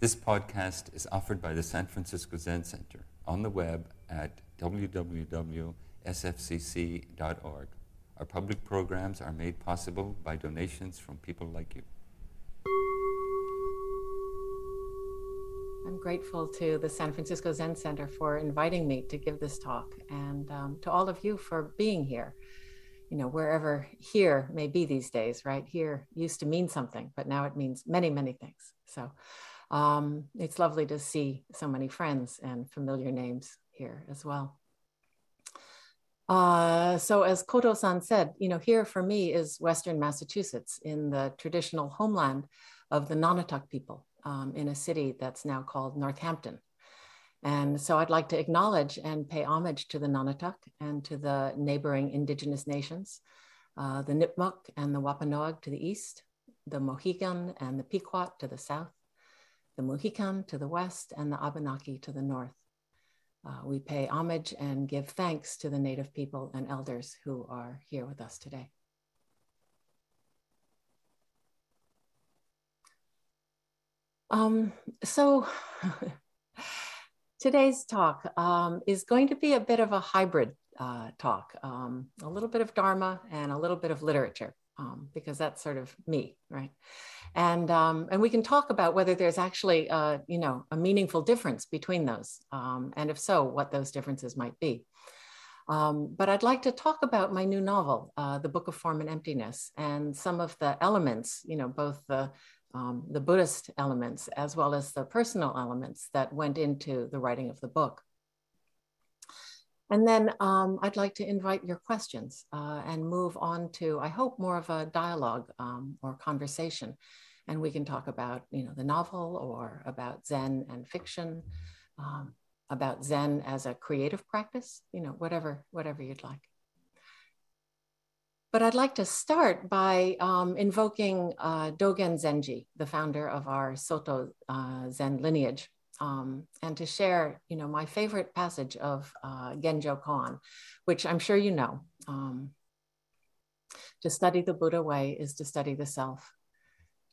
This podcast is offered by the San Francisco Zen Center on the web at www.sfzc.org. Our public programs are made possible by donations from people like you. I'm grateful to the San Francisco Zen Center for inviting me to give this talk and um, to all of you for being here. You know, wherever here may be these days, right? Here used to mean something, but now it means many, many things. So um, it's lovely to see so many friends and familiar names here as well. Uh, so as Koto-san said, you know, here for me is Western Massachusetts in the traditional homeland of the Nonotuck people um, in a city that's now called Northampton. And so I'd like to acknowledge and pay homage to the Nonotuck and to the neighboring indigenous nations, uh, the Nipmuc and the Wampanoag to the east, the Mohegan and the Pequot to the south, the Mohican to the west, and the Abenaki to the north. Uh, we pay homage and give thanks to the Native people and elders who are here with us today. Um, so today's talk um, is going to be a bit of a hybrid uh, talk, um, a little bit of Dharma and a little bit of literature, um, because that's sort of me, right? and um, and we can talk about whether there's actually uh, you know a meaningful difference between those, um, and if so, what those differences might be. Um, but I'd like to talk about my new novel, uh, The Book of Form and Emptiness, and some of the elements, you know, both the um, the Buddhist elements as well as the personal elements that went into the writing of the book. And then um, I'd like to invite your questions uh, and move on to, I hope, more of a dialogue um, or conversation. And we can talk about, you know, the novel or about Zen and fiction, um, about Zen as a creative practice, you know, whatever, whatever you'd like. But I'd like to start by um, invoking uh, Dogen Zenji, the founder of our Soto uh, Zen lineage um, and to share, you know, my favorite passage of uh, Genjo Koan, which I'm sure you know. Um, to study the Buddha way is to study the self.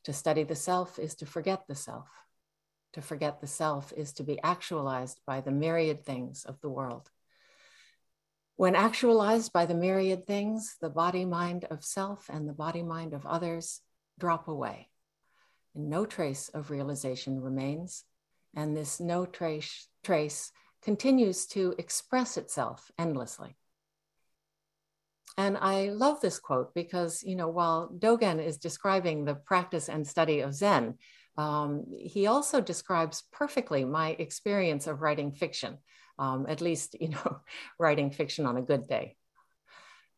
To study the self is to forget the self. To forget the self is to be actualized by the myriad things of the world. When actualized by the myriad things, the body mind of self and the body mind of others drop away, and no trace of realization remains and this no trace, trace continues to express itself endlessly. And I love this quote because, you know, while Dogen is describing the practice and study of Zen, um, he also describes perfectly my experience of writing fiction, um, at least, you know, writing fiction on a good day.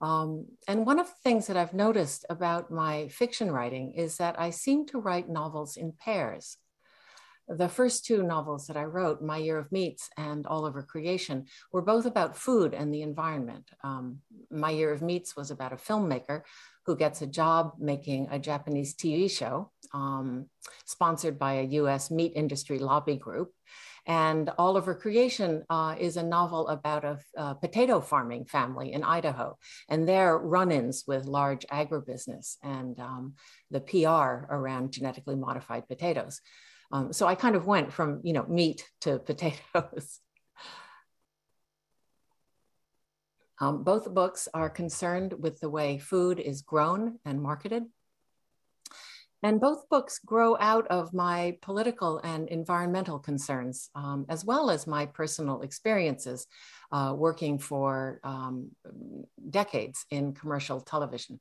Um, and one of the things that I've noticed about my fiction writing is that I seem to write novels in pairs the first two novels that I wrote, My Year of Meats and All Over Creation, were both about food and the environment. Um, My Year of Meats was about a filmmaker who gets a job making a Japanese TV show um, sponsored by a US meat industry lobby group. And All Over Creation uh, is a novel about a, a, potato farming family in Idaho and their run ins with large agribusiness and um, the PR around genetically modified potatoes. Um, so I kind of went from, you know, meat to potatoes. um, both books are concerned with the way food is grown and marketed. And both books grow out of my political and environmental concerns, um, as well as my personal experiences uh, working for um, decades in commercial television.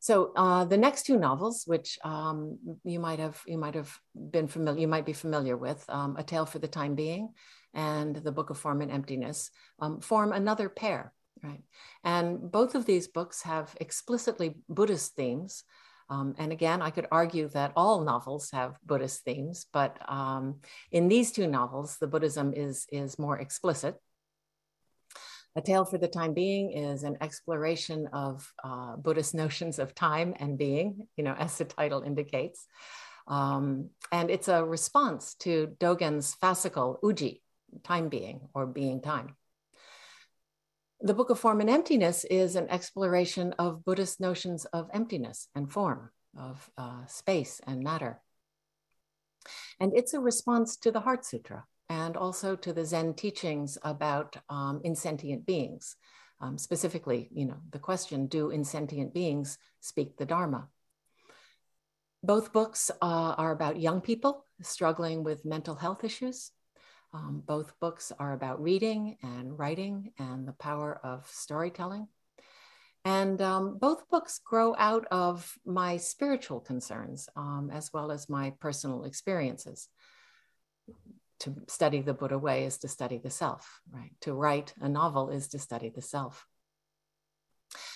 So uh, the next two novels, which um, you might have you might have been familiar, you might be familiar with, um, A Tale for the Time Being, and The Book of Form and Emptiness, um, form another pair, right? And both of these books have explicitly Buddhist themes. Um, and again, I could argue that all novels have Buddhist themes, but um, in these two novels, the Buddhism is is more explicit. A Tale for the Time Being is an exploration of uh, Buddhist notions of time and being, you know, as the title indicates. Um, and it's a response to Dogen's fascicle, Uji, time being or being time. The Book of Form and Emptiness is an exploration of Buddhist notions of emptiness and form, of uh, space and matter. And it's a response to the Heart Sutra and also to the Zen teachings about um, insentient beings. Um, specifically, you know, the question, do insentient beings speak the Dharma? Both books uh, are about young people struggling with mental health issues. Um, both books are about reading and writing and the power of storytelling. And um, both books grow out of my spiritual concerns um, as well as my personal experiences. To study the Buddha way is to study the self, right? To write a novel is to study the self.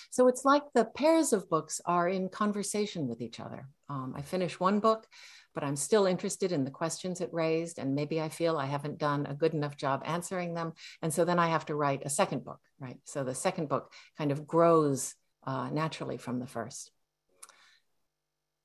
So it's like the pairs of books are in conversation with each other. Um, I finish one book, but I'm still interested in the questions it raised. And maybe I feel I haven't done a good enough job answering them. And so then I have to write a second book, right? So the second book kind of grows uh, naturally from the first.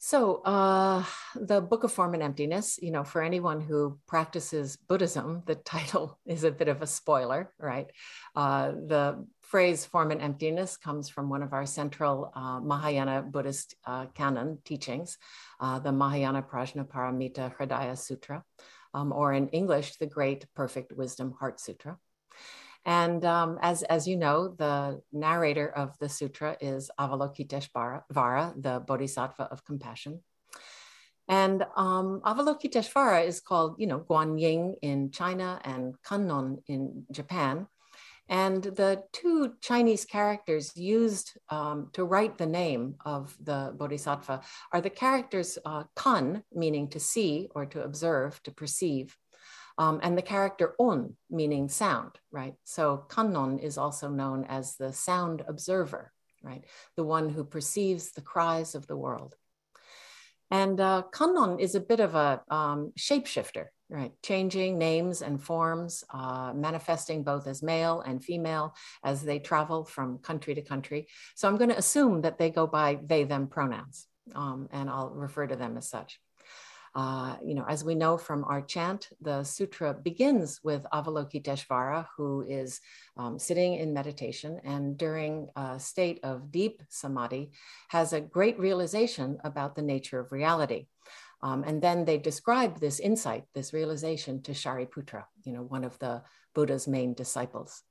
So, uh, the Book of Form and Emptiness, you know, for anyone who practices Buddhism, the title is a bit of a spoiler, right? Uh, the phrase form and emptiness comes from one of our central uh, Mahayana Buddhist uh, canon teachings, uh, the Mahayana Prajnaparamita Hridaya Sutra, um, or in English, the Great Perfect Wisdom Heart Sutra. And um, as, as you know, the narrator of the sutra is Avalokiteshvara, the Bodhisattva of compassion. And um, Avalokiteshvara is called, you know, Guanyin in China and Kannon in Japan. And the two Chinese characters used um, to write the name of the Bodhisattva are the characters uh, kan, meaning to see or to observe, to perceive, um, and the character on, meaning sound, right? So kannon is also known as the sound observer, right? The one who perceives the cries of the world. And uh, kannon is a bit of a um, shapeshifter, right? Changing names and forms, uh, manifesting both as male and female as they travel from country to country. So I'm going to assume that they go by they, them pronouns, um, and I'll refer to them as such. Uh, you know, as we know from our chant, the sutra begins with Avalokiteshvara, who is um, sitting in meditation and during a state of deep samadhi has a great realization about the nature of reality. Um, and then they describe this insight, this realization to Shariputra, you know, one of the Buddha's main disciples.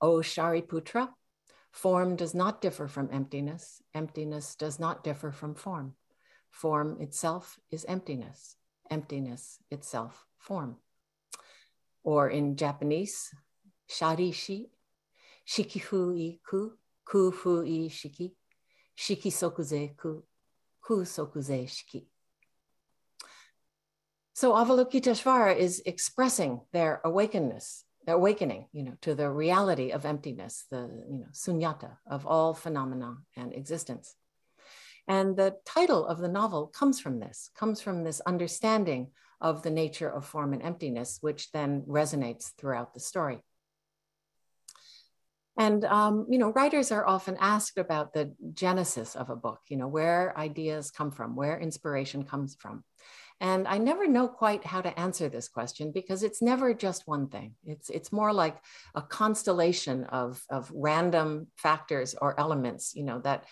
O Shariputra, form does not differ from emptiness. Emptiness does not differ from form. Form itself is emptiness. Emptiness itself, form. Or in Japanese, sharishi, shikifu i ku, ku fu i shiki, shiki sokuze ku, ku sokuze shiki. So Avalokiteshvara is expressing their awakeness, their awakening, you know, to the reality of emptiness, the you know, sunyata of all phenomena and existence. And the title of the novel comes from this, comes from this understanding of the nature of form and emptiness, which then resonates throughout the story. And um, you know, writers are often asked about the genesis of a book, you know, where ideas come from, where inspiration comes from. And I never know quite how to answer this question because it's never just one thing. It's, it's more like a constellation of, of random factors or elements, you know, that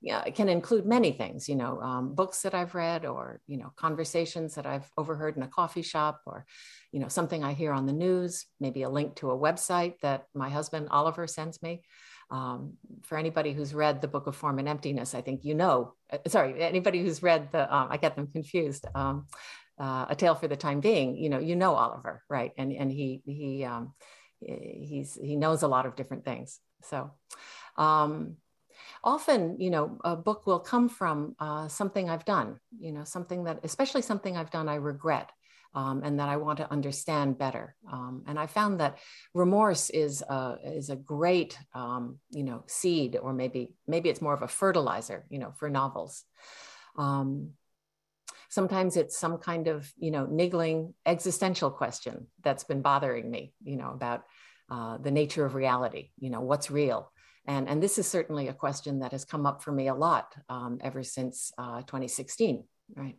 yeah, it can include many things, you know, um, books that I've read or, you know, conversations that I've overheard in a coffee shop or, you know, something I hear on the news, maybe a link to a website that my husband Oliver sends me. Um, for anybody who's read the Book of Form and Emptiness, I think you know. Uh, sorry, anybody who's read the, um, I get them confused. Um, uh, a Tale for the Time Being, you know, you know Oliver, right? And and he he um, he's he knows a lot of different things. So. Um, often you know a book will come from uh, something i've done you know something that especially something i've done i regret um, and that I want to understand better. Um, and I found that remorse is a, is a great, um, you know, seed, or maybe maybe it's more of a fertilizer, you know, for novels. Um, sometimes it's some kind of, you know, niggling existential question that's been bothering me, you know, about uh, the nature of reality. You know, what's real. And, and this is certainly a question that has come up for me a lot um, ever since uh, 2016, right?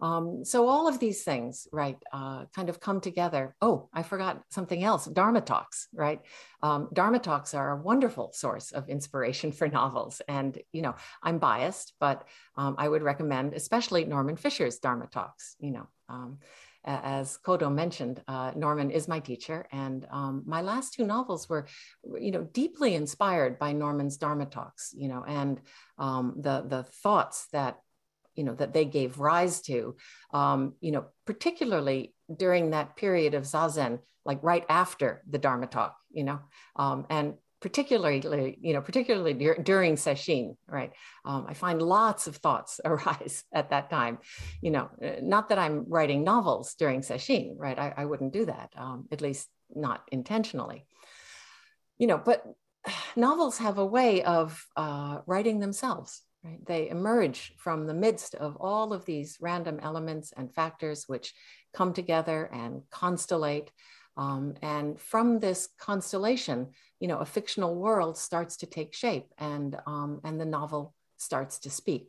Um, so all of these things, right, uh, kind of come together. Oh, I forgot something else. Dharma talks, right? Um, Dharma talks are a wonderful source of inspiration for novels. And you know, I'm biased, but um, I would recommend, especially Norman Fischer's Dharma talks. You know, um, as Kodo mentioned, uh, Norman is my teacher, and um, my last two novels were, you know, deeply inspired by Norman's Dharma talks. You know, and um, the the thoughts that you know that they gave rise to um, you know particularly during that period of zazen like right after the dharma talk you know um, and particularly you know particularly dur- during sesshin right um, i find lots of thoughts arise at that time you know uh, not that i'm writing novels during sesshin right i, I wouldn't do that um, at least not intentionally you know but novels have a way of uh, writing themselves Right? They emerge from the midst of all of these random elements and factors which come together and constellate. Um, and from this constellation, you know, a fictional world starts to take shape and, um, and the novel starts to speak.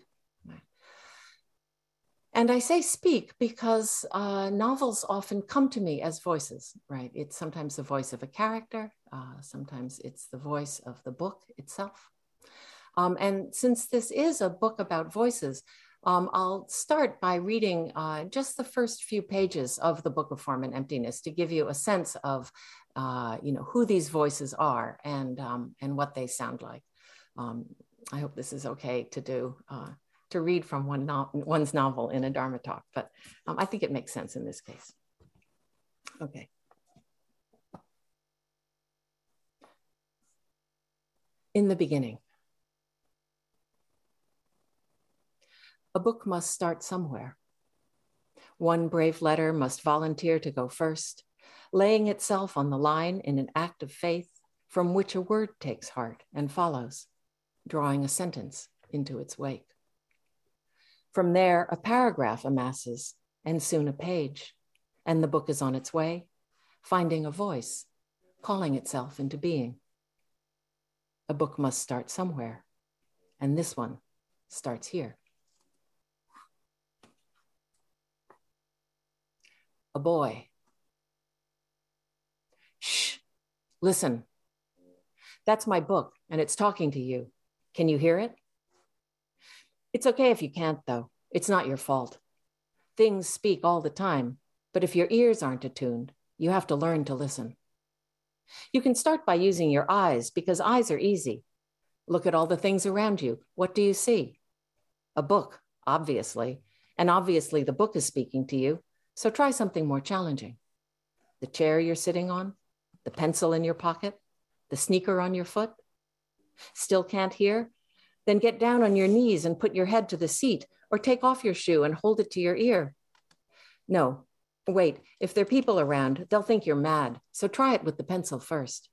And I say speak because uh, novels often come to me as voices, right? It's sometimes the voice of a character, uh, sometimes it's the voice of the book itself. Um, and since this is a book about voices, um, I'll start by reading uh, just the first few pages of the Book of Form and Emptiness to give you a sense of, uh, you know, who these voices are and um, and what they sound like. Um, I hope this is okay to do uh, to read from one no one's novel in a Dharma talk, but um, I think it makes sense in this case. Okay. In the beginning. A book must start somewhere. One brave letter must volunteer to go first, laying itself on the line in an act of faith from which a word takes heart and follows, drawing a sentence into its wake. From there, a paragraph amasses, and soon a page, and the book is on its way, finding a voice, calling itself into being. A book must start somewhere, and this one starts here. A boy. Shh, listen. That's my book, and it's talking to you. Can you hear it? It's okay if you can't, though. It's not your fault. Things speak all the time, but if your ears aren't attuned, you have to learn to listen. You can start by using your eyes because eyes are easy. Look at all the things around you. What do you see? A book, obviously. And obviously, the book is speaking to you. So try something more challenging. The chair you're sitting on, the pencil in your pocket, the sneaker on your foot. Still can't hear? Then get down on your knees and put your head to the seat, or take off your shoe and hold it to your ear. No, wait, if there are people around, they'll think you're mad, so try it with the pencil first.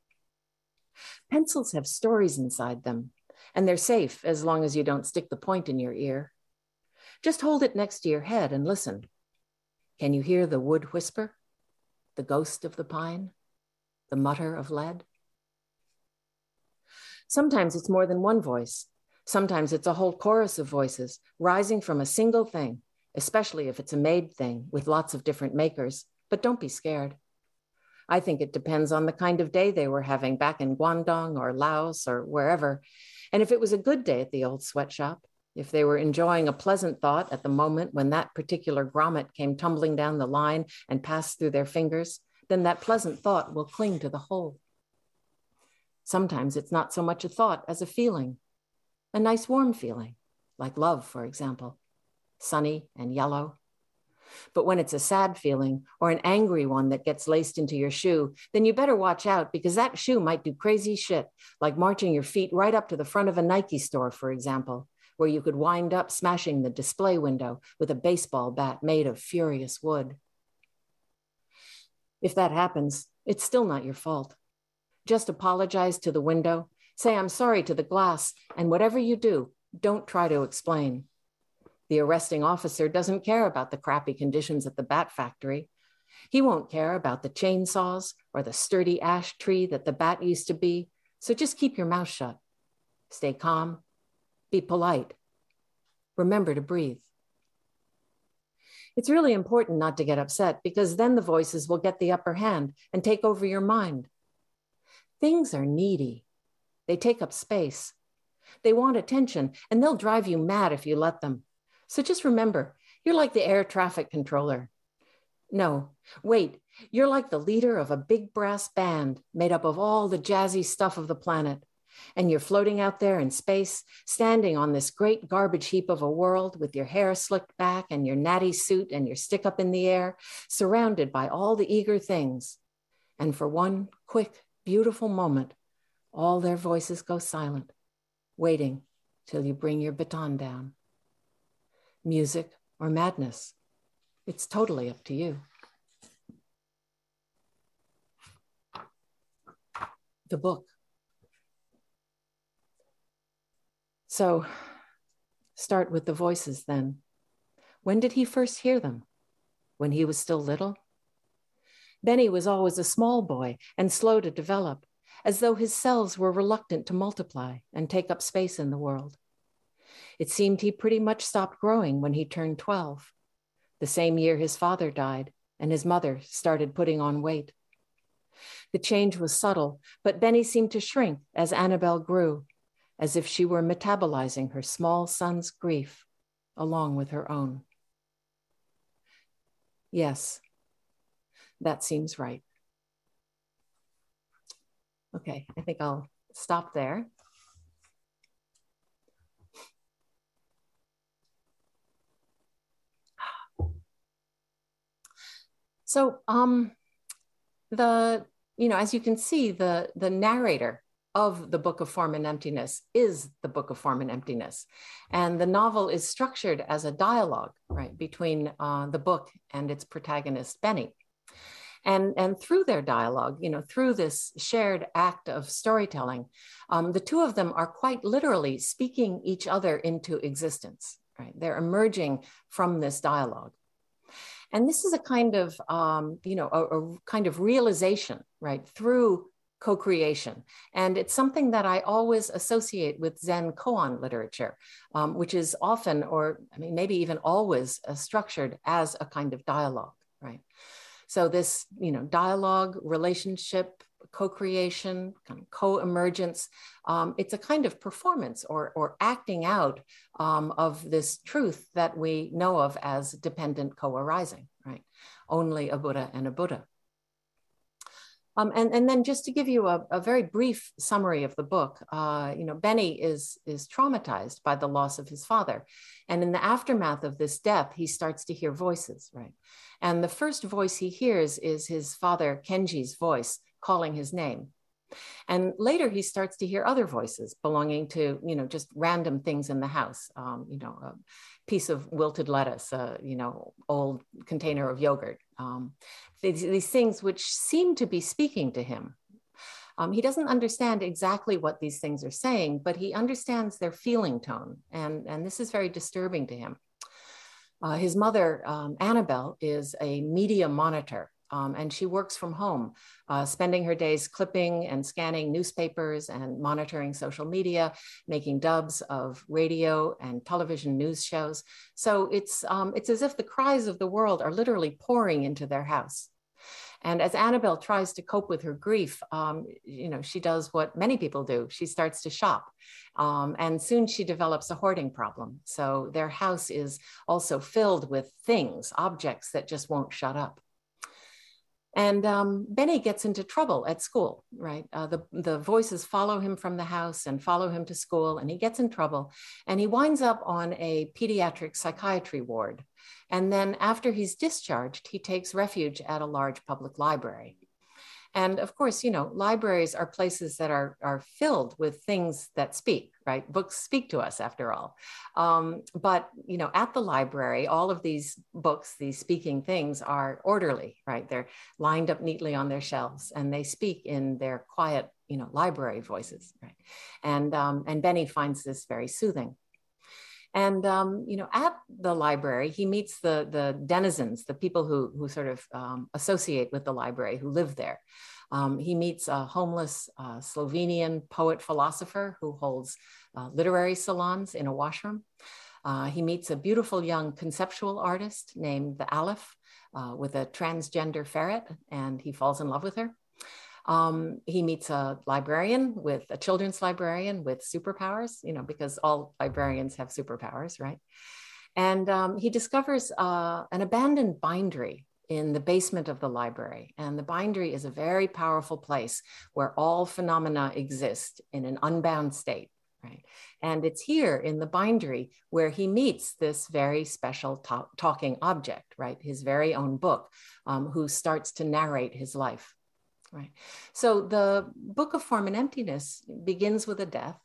Pencils have stories inside them, and they're safe as long as you don't stick the point in your ear. Just hold it next to your head and listen. Can you hear the wood whisper, the ghost of the pine, the mutter of lead? Sometimes it's more than one voice. Sometimes it's a whole chorus of voices rising from a single thing, especially if it's a made thing with lots of different makers. But don't be scared. I think it depends on the kind of day they were having back in Guangdong or Laos or wherever. And if it was a good day at the old sweatshop, if they were enjoying a pleasant thought at the moment when that particular grommet came tumbling down the line and passed through their fingers, then that pleasant thought will cling to the whole. Sometimes it's not so much a thought as a feeling, a nice warm feeling, like love, for example, sunny and yellow. But when it's a sad feeling or an angry one that gets laced into your shoe, then you better watch out because that shoe might do crazy shit, like marching your feet right up to the front of a Nike store, for example, where you could wind up smashing the display window with a baseball bat made of furious wood. If that happens, it's still not your fault. Just apologize to the window, say, I'm sorry to the glass, and whatever you do, don't try to explain. The arresting officer doesn't care about the crappy conditions at the bat factory. He won't care about the chainsaws or the sturdy ash tree that the bat used to be. So just keep your mouth shut. Stay calm be polite. Remember to breathe. It's really important not to get upset because then the voices will get the upper hand and take over your mind. Things are needy, they take up space. They want attention and they'll drive you mad if you let them. So just remember, you're like the air traffic controller. No, wait, you're like the leader of a big brass band made up of all the jazzy stuff of the planet. And you're floating out there in space, standing on this great garbage heap of a world with your hair slicked back and your natty suit and your stick up in the air, surrounded by all the eager things. And for one quick, beautiful moment, all their voices go silent, waiting till you bring your baton down. Music or madness, it's totally up to you. The book. So start with the voices then. When did he first hear them? When he was still little? Benny was always a small boy and slow to develop, as though his cells were reluctant to multiply and take up space in the world. It seemed he pretty much stopped growing when he turned 12, the same year his father died and his mother started putting on weight. The change was subtle, but Benny seemed to shrink as Annabelle grew as if she were metabolizing her small son's grief along with her own. Yes, that seems right. Okay, I think I'll stop there. So, um, the you know, as you can see, the the narrator of the Book of Form and Emptiness is the Book of Form and Emptiness. And the novel is structured as a dialogue, right, between uh, the book and its protagonist, Benny. And, and through their dialogue, you know, through this shared act of storytelling, um, the two of them are quite literally speaking each other into existence, right? They're emerging from this dialogue. And this is a kind of, um, you know, a, a kind of realization, right, through co-creation. And it's something that I always associate with Zen koan literature, um, which is often, or I mean, maybe even always uh, structured as a kind of dialogue, right? So this, you know, dialogue, relationship, co-creation, kind of co-emergence, um, it's a kind of performance or, or acting out um, of this truth that we know of as dependent co-arising, right? Only a Buddha and a Buddha. Um, and, and then just to give you a, a very brief summary of the book, uh, you know, Benny is, is traumatized by the loss of his father. And in the aftermath of this death, he starts to hear voices, right? And the first voice he hears is his father, Kenji's voice, calling his name. And later he starts to hear other voices belonging to, you know, just random things in the house, um, you know, a piece of wilted lettuce, a, you know, old container of yogurt, um, these, these, things which seem to be speaking to him. Um, he doesn't understand exactly what these things are saying, but he understands their feeling tone. And, and this is very disturbing to him. Uh, his mother, um, Annabelle, is a media monitor um, and she works from home, uh, spending her days clipping and scanning newspapers and monitoring social media, making dubs of radio and television news shows. So it's, um, it's as if the cries of the world are literally pouring into their house. And as Annabelle tries to cope with her grief, um, you know, she does what many people do. She starts to shop. Um, and soon she develops a hoarding problem. So their house is also filled with things, objects that just won't shut up. And um, Benny gets into trouble at school, right? Uh, the, the voices follow him from the house and follow him to school, and he gets in trouble. And he winds up on a pediatric psychiatry ward. And then after he's discharged, he takes refuge at a large public library. And of course, you know, libraries are places that are, are filled with things that speak, right? Books speak to us after all. Um, but, you know, at the library, all of these books, these speaking things are orderly, right? They're lined up neatly on their shelves and they speak in their quiet, you know, library voices, right? And, um, and Benny finds this very soothing. And um, you know, at the library, he meets the the denizens, the people who who sort of um, associate with the library, who live there. Um, he meets a homeless uh, Slovenian poet philosopher who holds uh, literary salons in a washroom. Uh, he meets a beautiful young conceptual artist named the Aleph uh, with a transgender ferret, and he falls in love with her. Um, he meets a librarian with a children's librarian with superpowers, you know, because all librarians have superpowers, right? And um, he discovers uh, an abandoned bindery in the basement of the library. And the bindery is a very powerful place where all phenomena exist in an unbound state. Right. And it's here in the bindery where he meets this very special talk, talking object, right? His very own book, um, who starts to narrate his life. Right. So the Book of Form and Emptiness begins with a death,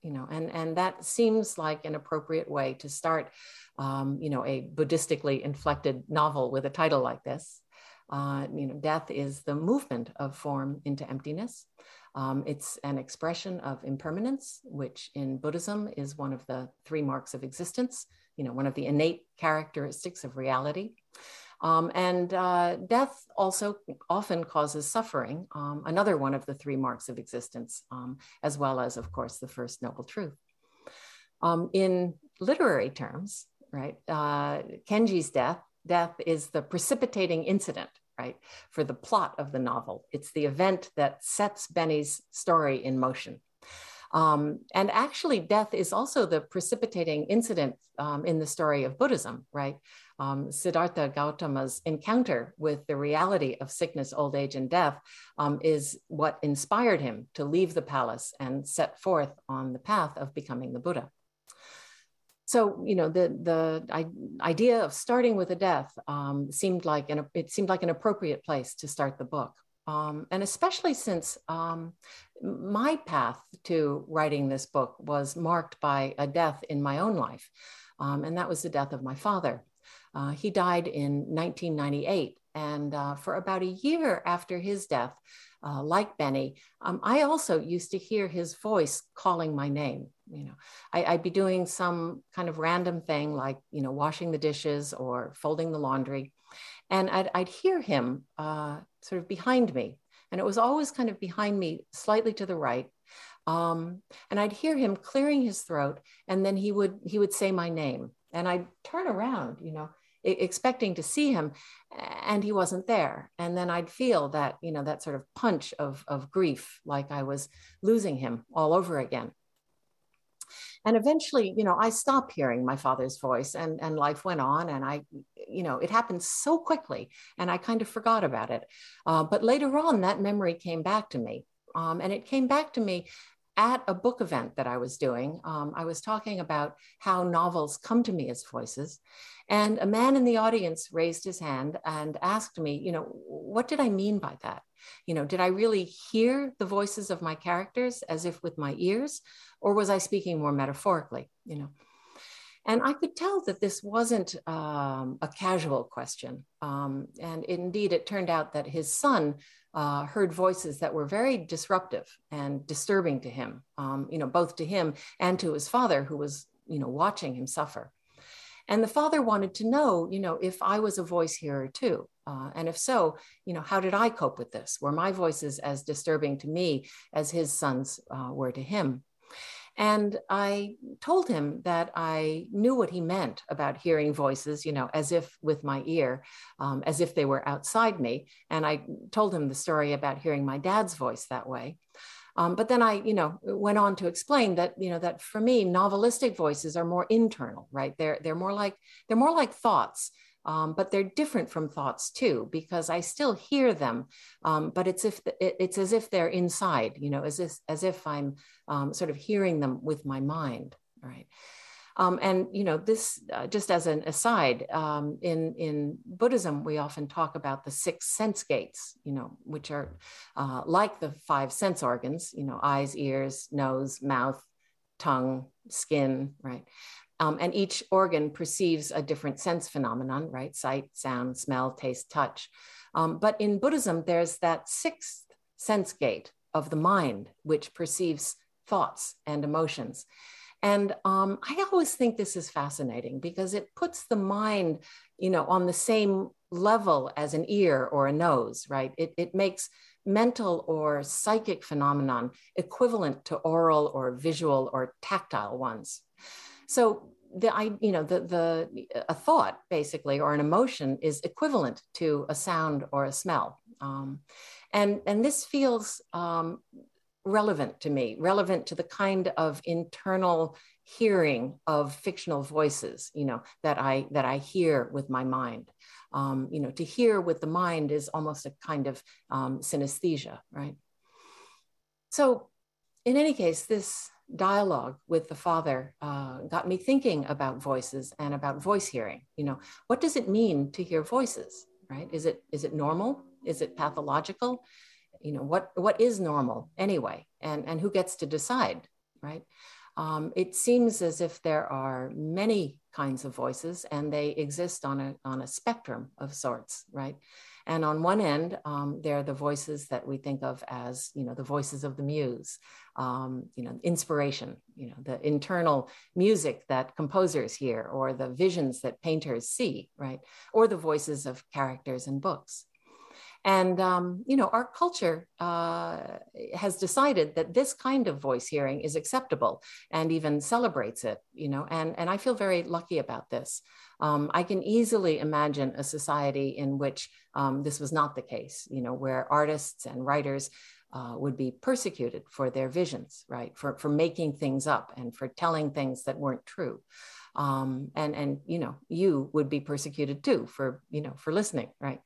you know, and, and that seems like an appropriate way to start, um, you know, a Buddhistically inflected novel with a title like this. Uh, you know, death is the movement of form into emptiness. Um, it's an expression of impermanence, which in Buddhism is one of the three marks of existence, you know, one of the innate characteristics of reality. Um, and uh, death also often causes suffering, um, another one of the three marks of existence, um, as well as, of course, the first noble truth. Um, in literary terms, right, uh, Kenji's death, death is the precipitating incident, right, for the plot of the novel. It's the event that sets Benny's story in motion. Um, and actually, death is also the precipitating incident um, in the story of Buddhism, right? Um, Siddhartha Gautama's encounter with the reality of sickness, old age, and death um, is what inspired him to leave the palace and set forth on the path of becoming the Buddha. So, you know, the the idea of starting with a death um, seemed like an it seemed like an appropriate place to start the book. Um, and especially since um, my path to writing this book was marked by a death in my own life, um, and that was the death of my father. Uh, he died in 1998, and uh, for about a year after his death, uh, like Benny, um, I also used to hear his voice calling my name. You know, I, would be doing some kind of random thing like you know washing the dishes or folding the laundry, and I'd, I'd hear him uh, sort of behind me. And it was always kind of behind me, slightly to the right. Um, and I'd hear him clearing his throat, and then he would he would say my name, and I'd turn around, you know, expecting to see him, and he wasn't there. And then I'd feel that you know that sort of punch of of grief, like I was losing him all over again. And eventually, you know, I stopped hearing my father's voice and, and life went on. And I, you know, it happened so quickly and I kind of forgot about it. Uh, but later on, that memory came back to me. Um, and it came back to me at a book event that I was doing, um, I was talking about how novels come to me as voices. And a man in the audience raised his hand and asked me, you know, what did I mean by that? You know, did I really hear the voices of my characters as if with my ears, or was I speaking more metaphorically? You know, and I could tell that this wasn't um, a casual question. Um, and indeed, it turned out that his son uh, heard voices that were very disruptive and disturbing to him, um, you know, both to him and to his father, who was, you know, watching him suffer. And the father wanted to know, you know, if I was a voice hearer too. Uh, and if so, you know, how did I cope with this? Were my voices as disturbing to me as his sons uh, were to him? And I told him that I knew what he meant about hearing voices, you know, as if with my ear, um, as if they were outside me. And I told him the story about hearing my dad's voice that way. Um, but then I, you know, went on to explain that, you know, that for me, novelistic voices are more internal, right? They're they're more like they're more like thoughts um, but they're different from thoughts too because I still hear them, um, but it's if the, it, it's as if they're inside, you know, as if as if I'm um, sort of hearing them with my mind, right? Um, and you know, this uh, just as an aside, um, in in Buddhism, we often talk about the six sense gates, you know, which are uh, like the five sense organs, you know, eyes, ears, nose, mouth, tongue, skin, right? Um, and each organ perceives a different sense phenomenon, right? Sight, sound, smell, taste, touch. Um, but in Buddhism, there's that sixth sense gate of the mind, which perceives thoughts and emotions. And um, I always think this is fascinating because it puts the mind, you know, on the same level as an ear or a nose, right? It, it makes mental or psychic phenomenon equivalent to oral or visual or tactile ones. So the I you know the the a thought basically or an emotion is equivalent to a sound or a smell, um, and and this feels um, relevant to me, relevant to the kind of internal hearing of fictional voices, you know, that I that I hear with my mind. Um, you know, to hear with the mind is almost a kind of um, synesthesia, right? So, in any case, this dialogue with the father uh, got me thinking about voices and about voice hearing. You know, what does it mean to hear voices? Right? Is it is it normal? Is it pathological? You know, what what is normal anyway? And and who gets to decide? Right? Um, it seems as if there are many kinds of voices and they exist on a, on a spectrum of sorts, right? And on one end, um, there are the voices that we think of as, you know, the voices of the muse, um, you know, inspiration, you know, the internal music that composers hear or the visions that painters see, right? Or the voices of characters in books. And, um, you know, our culture uh, has decided that this kind of voice hearing is acceptable and even celebrates it, you know, and, and I feel very lucky about this. Um, I can easily imagine a society in which um, this was not the case, you know, where artists and writers uh, would be persecuted for their visions, right? For, for making things up and for telling things that weren't true um, and and you know you would be persecuted too for you know for listening right?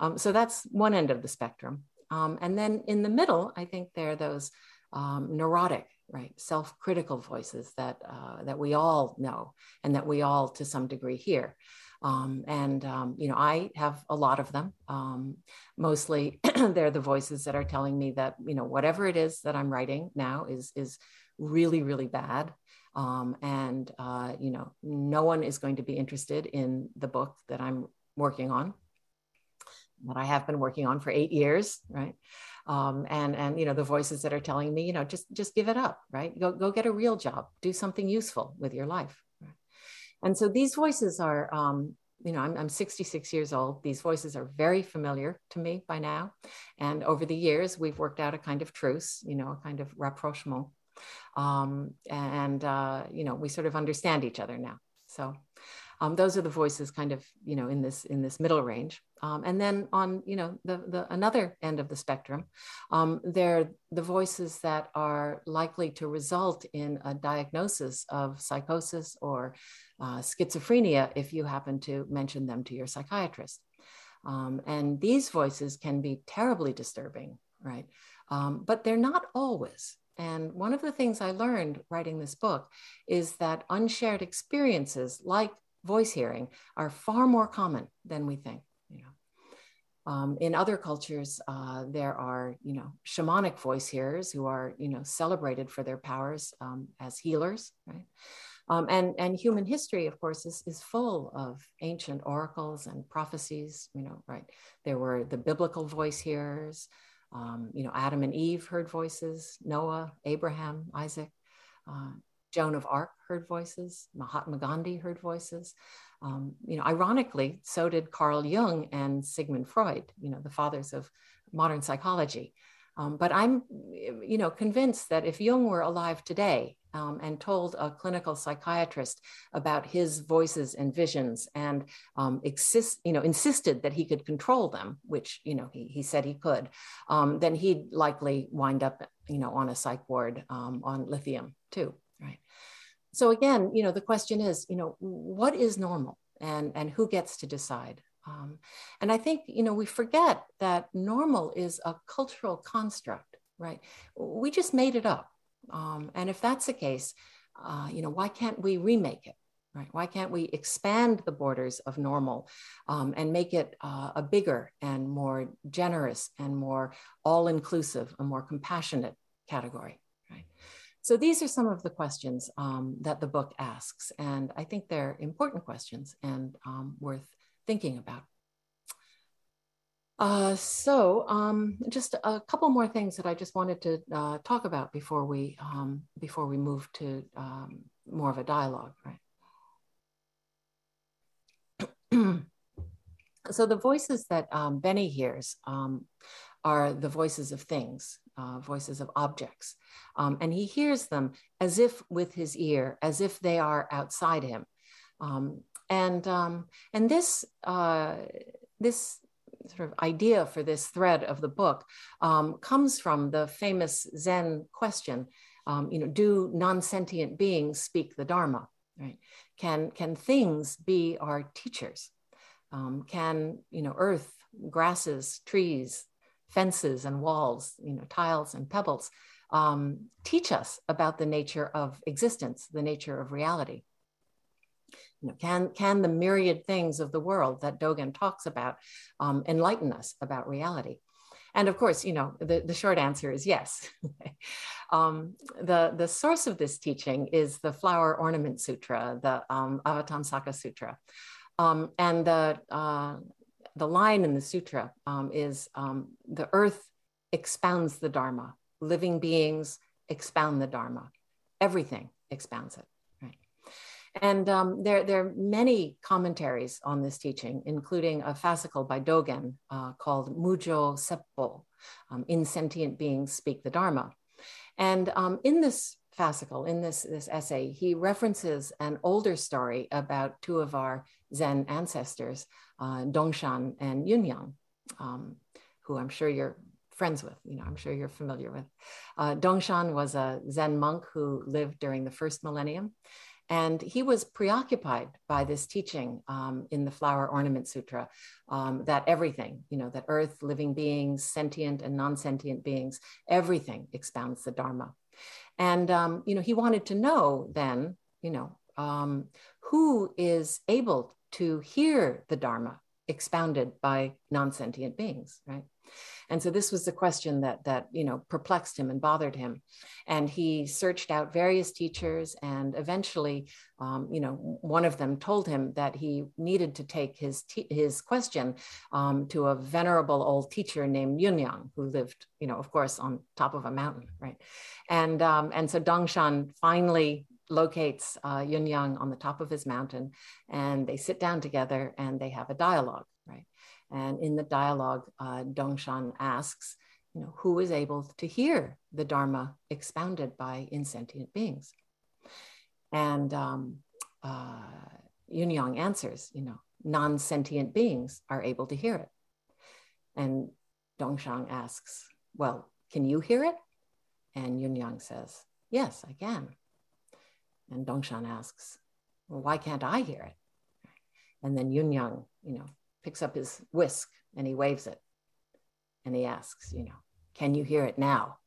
Um, so that's one end of the spectrum. Um, and then in the middle i think there are those um, neurotic right self-critical voices that uh, that we all know and that we all to some degree hear. Um, and um, you know i have a lot of them. Um, mostly they're the voices that are telling me that you know whatever it is that i'm writing now is is really really bad um, and, uh, you know, no one is going to be interested in the book that I'm working on, that I have been working on for eight years, right? Um, and and you know the voices that are telling me you know just just give it up right? Go go get a real job. Do something useful with your life and so these voices are um, you know I'm, I'm 66 years old. These voices are very familiar to me by now. And over the years we've worked out a kind of truce you know a kind of rapprochement um, and uh, you know we sort of understand each other now. So um, those are the voices kind of you know in this in this middle range. Um, and then on you know the, the another end of the spectrum um, they're the voices that are likely to result in a diagnosis of psychosis or uh, schizophrenia if you happen to mention them to your psychiatrist. Um, and these voices can be terribly disturbing right? Um, but they're not always and one of the things I learned writing this book is that unshared experiences like voice hearing are far more common than we think. You know, um, in other cultures, uh, there are you know shamanic voice hearers who are you know celebrated for their powers um, as healers, right? Um, and and human history, of course, is is full of ancient oracles and prophecies. You know, right? There were the biblical voice hearers. Um, you know, Adam and Eve heard voices, Noah, Abraham, Isaac, uh, Joan of Arc heard voices, Mahatma Gandhi heard voices. Um, you know, ironically, so did Carl Jung and Sigmund Freud, you know, the fathers of modern psychology. Um, but I'm, you know, convinced that if Jung were alive today um, and told a clinical psychiatrist about his voices and visions and um, exist, you know, insisted that he could control them, which, you know, he, he said he could, um, then he'd likely wind up, you know, on a psych ward um, on lithium too, right? So again, you know, the question is, you know, what is normal and, and who gets to decide? Um, and I think, you know, we forget that normal is a cultural construct, right? We just made it up. Um, and if that's the case, uh, you know, why can't we remake it? Right? Why can't we expand the borders of normal um, and make it uh, a bigger and more generous and more all inclusive, a more compassionate category? Right? So these are some of the questions um, that the book asks. And I think they're important questions and um, worth thinking about. Uh, so um, just a couple more things that I just wanted to uh, talk about before we um, before we move to um, more of a dialogue, right? so the voices that um, Benny hears um, are the voices of things, uh, voices of objects, um, and he hears them as if with his ear, as if they are outside him, and and this uh, this sort of idea for this thread of the book um, comes from the famous Zen question. Um, you know, do non-sentient beings speak the Dharma? Right? Can can things be our teachers? Um, can you know earth, grasses, trees, fences and walls, you know, tiles and pebbles um, teach us about the nature of existence, the nature of reality? You know, can, can the myriad things of the world that Dogen talks about um, enlighten us about reality? And of course, you know, the, the short answer is yes. um, the, the source of this teaching is the Flower Ornament Sutra, the um, Avatamsaka Sutra. Um, and the, uh, the line in the sutra um, is um, the earth expounds the Dharma, living beings expound the Dharma, everything expounds it. And um, there, there are many commentaries on this teaching, including a fascicle by Dogen uh, called Mujo Seppo, um, Insentient Beings Speak the Dharma. And um, in this fascicle, in this, this essay, he references an older story about two of our Zen ancestors, uh, Dongshan and Yunyang, um, who I'm sure you're friends with, you know, I'm sure you're familiar with. Uh, Dongshan was a Zen monk who lived during the first millennium. And he was preoccupied by this teaching um, in the Flower Ornament Sutra um, that everything, you know, that earth, living beings, sentient and non sentient beings, everything expounds the Dharma. And, um, you know, he wanted to know then, you know, um, who is able to hear the Dharma expounded by non sentient beings, right? And so this was the question that that you know perplexed him and bothered him, and he searched out various teachers, and eventually, um, you know, one of them told him that he needed to take his his question um, to a venerable old teacher named Yunyang, who lived, you know, of course, on top of a mountain, right? And um, and so Dongshan finally locates uh, Yunyang on the top of his mountain, and they sit down together and they have a dialogue, right? And in the dialogue, uh, Dongshan asks, you know, who is able to hear the Dharma expounded by insentient beings? And um, uh, Yunyang answers, you know, non-sentient beings are able to hear it. And Dongshan asks, well, can you hear it? And Yunyang says, yes, I can. And Dongshan asks, well, why can't I hear it? And then Yunyang, you know, picks up his whisk and he waves it. And he asks, you know, can you hear it now?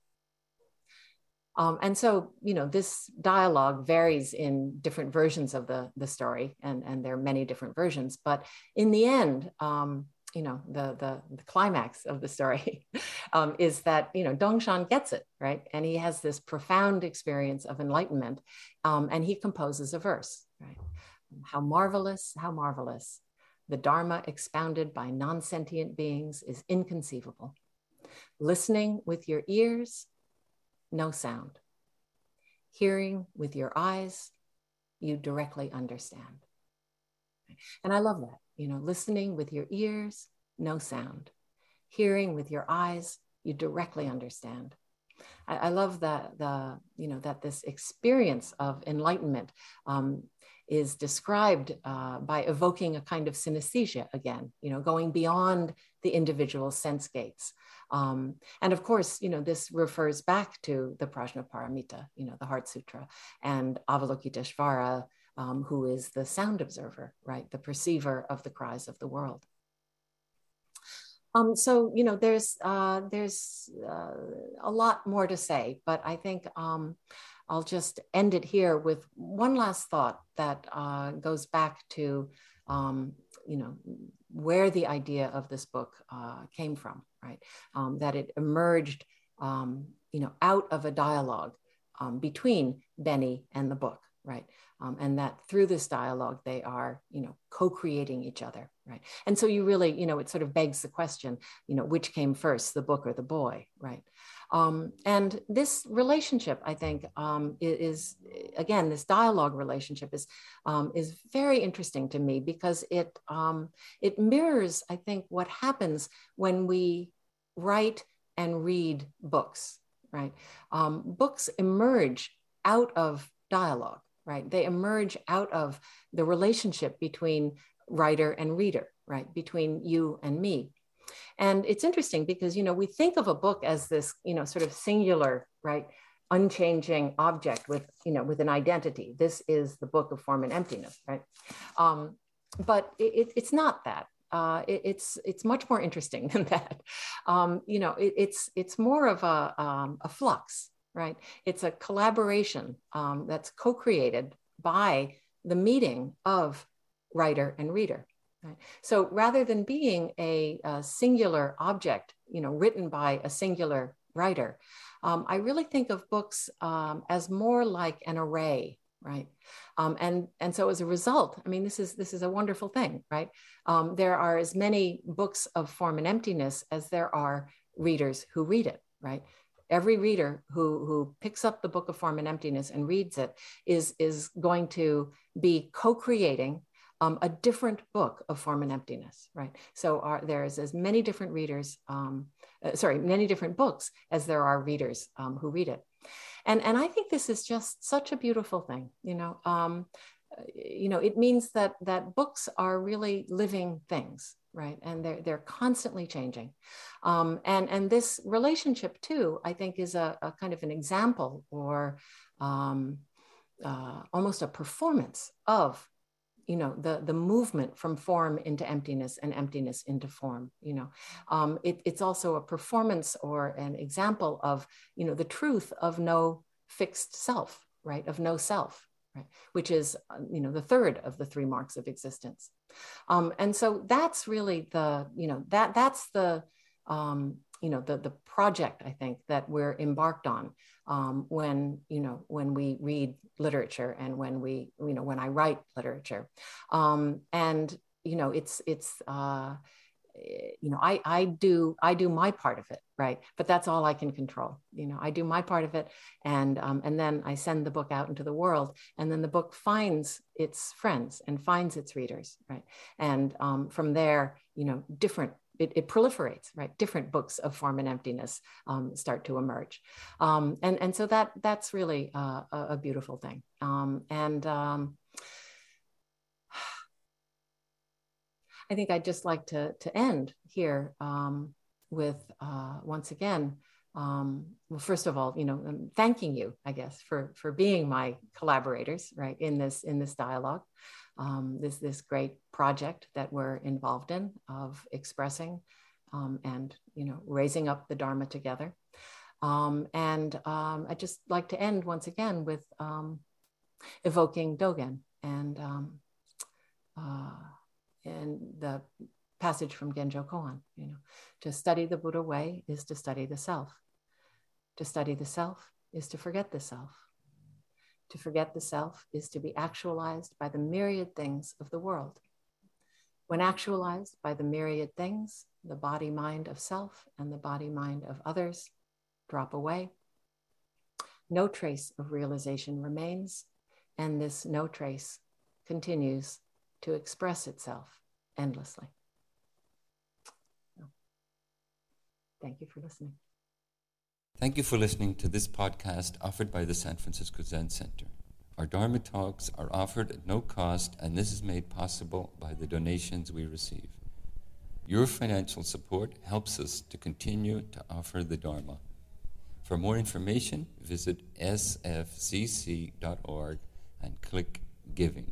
Um, and so, you know, this dialogue varies in different versions of the, the story, and, and there are many different versions. But in the end, um, you know, the, the, the, climax of the story um, is that, you know, Dongshan gets it, right? And he has this profound experience of enlightenment, um, and he composes a verse, right? How marvelous, how marvelous the Dharma expounded by non sentient beings is inconceivable. Listening with your ears, no sound. Hearing with your eyes, you directly understand. And I love that, you know, listening with your ears, no sound. Hearing with your eyes, you directly understand. I, I love that the, you know, that this experience of enlightenment um, is described uh, by evoking a kind of synesthesia again, you know, going beyond the individual sense gates. Um, and of course, you know, this refers back to the Prajnaparamita, you know, the Heart Sutra, and Avalokiteshvara, um, who is the sound observer, right, the perceiver of the cries of the world. Um, so you know, there's uh, there's uh, a lot more to say, but I think um, I'll just end it here with one last thought that uh, goes back to, um, you know, where the idea of this book uh, came from, right? Um, that it emerged, um, you know, out of a dialogue um, between Benny and the book, right? Um, and that through this dialogue, they are, you know, co-creating each other, right? And so you really, you know, it sort of begs the question, you know, which came first, the book or the boy, right? Um, and this relationship, I think, um, is, again this dialogue relationship is um, is very interesting to me because it um, it mirrors, I think, what happens when we write and read books. Right, um, books emerge out of dialogue. Right? They emerge out of the relationship between writer and reader, right? Between you and me. And it's interesting because, you know, we think of a book as this, you know, sort of singular, right? Unchanging object with, you know, with an identity. This is the book of form and emptiness, right? Um, but it, it's not that. Uh, it, it's it's much more interesting than that. Um, you know, it, it's it's more of a, um, a flux, right? It's a collaboration um, that's co-created by the meeting of writer and reader. Right? So rather than being a, a, singular object, you know, written by a singular writer, um, I really think of books um, as more like an array, right? Um, and and so as a result, I mean, this is this is a wonderful thing, right? Um, there are as many books of form and emptiness as there are readers who read it, right? Every reader who who picks up the book of form and emptiness and reads it is is going to be co-creating um, a different book of form and emptiness, right? So are, there's as many different readers, um, uh, sorry, many different books as there are readers um, who read it. And, and I think this is just such a beautiful thing, you know. Um, you know, it means that that books are really living things, right? And they're they're constantly changing, um, and and this relationship too, I think, is a, a kind of an example or um, uh, almost a performance of you know the the movement from form into emptiness and emptiness into form you know? Um, it, it's also a performance or an example of you know the truth of no fixed self right? Of no self right? Which is uh, you know the third of the three marks of existence. Um, and so that's really the you know that that's the um, you know the the project I think that we're embarked on um, when you know when we read literature and when we you know when I write literature, um, and you know it's it's uh, you know I I do I do my part of it right, but that's all I can control. You know I do my part of it, and um, and then I send the book out into the world, and then the book finds its friends and finds its readers right, and um, from there you know different it, it, proliferates, right? Different books of form and emptiness um, start to emerge, um, and and so that that's really uh, a, a, beautiful thing. Um, and I think I'd just like to to end here um, with uh, once again. Um, well, first of all, you know, thanking you, I guess, for for being my collaborators, right, in this in this dialogue um, this this great project that we're involved in of expressing um, and you know raising up the Dharma together. Um, and um, I'd just like to end once again with um, evoking Dogen and um, uh, and the passage from Genjo Koan. You know, to study the Buddha way is to study the self. To study the self is to forget the self. To forget the self is to be actualized by the myriad things of the world. When actualized by the myriad things, the body mind of self and the body mind of others drop away. No trace of realization remains, and this no trace continues to express itself endlessly. Thank you for listening. Thank you for listening to this podcast offered by the San Francisco Zen Center. Our Dharma talks are offered at no cost, and this is made possible by the donations we receive. Your financial support helps us to continue to offer the Dharma. For more information, visit sfzc.org and click Giving.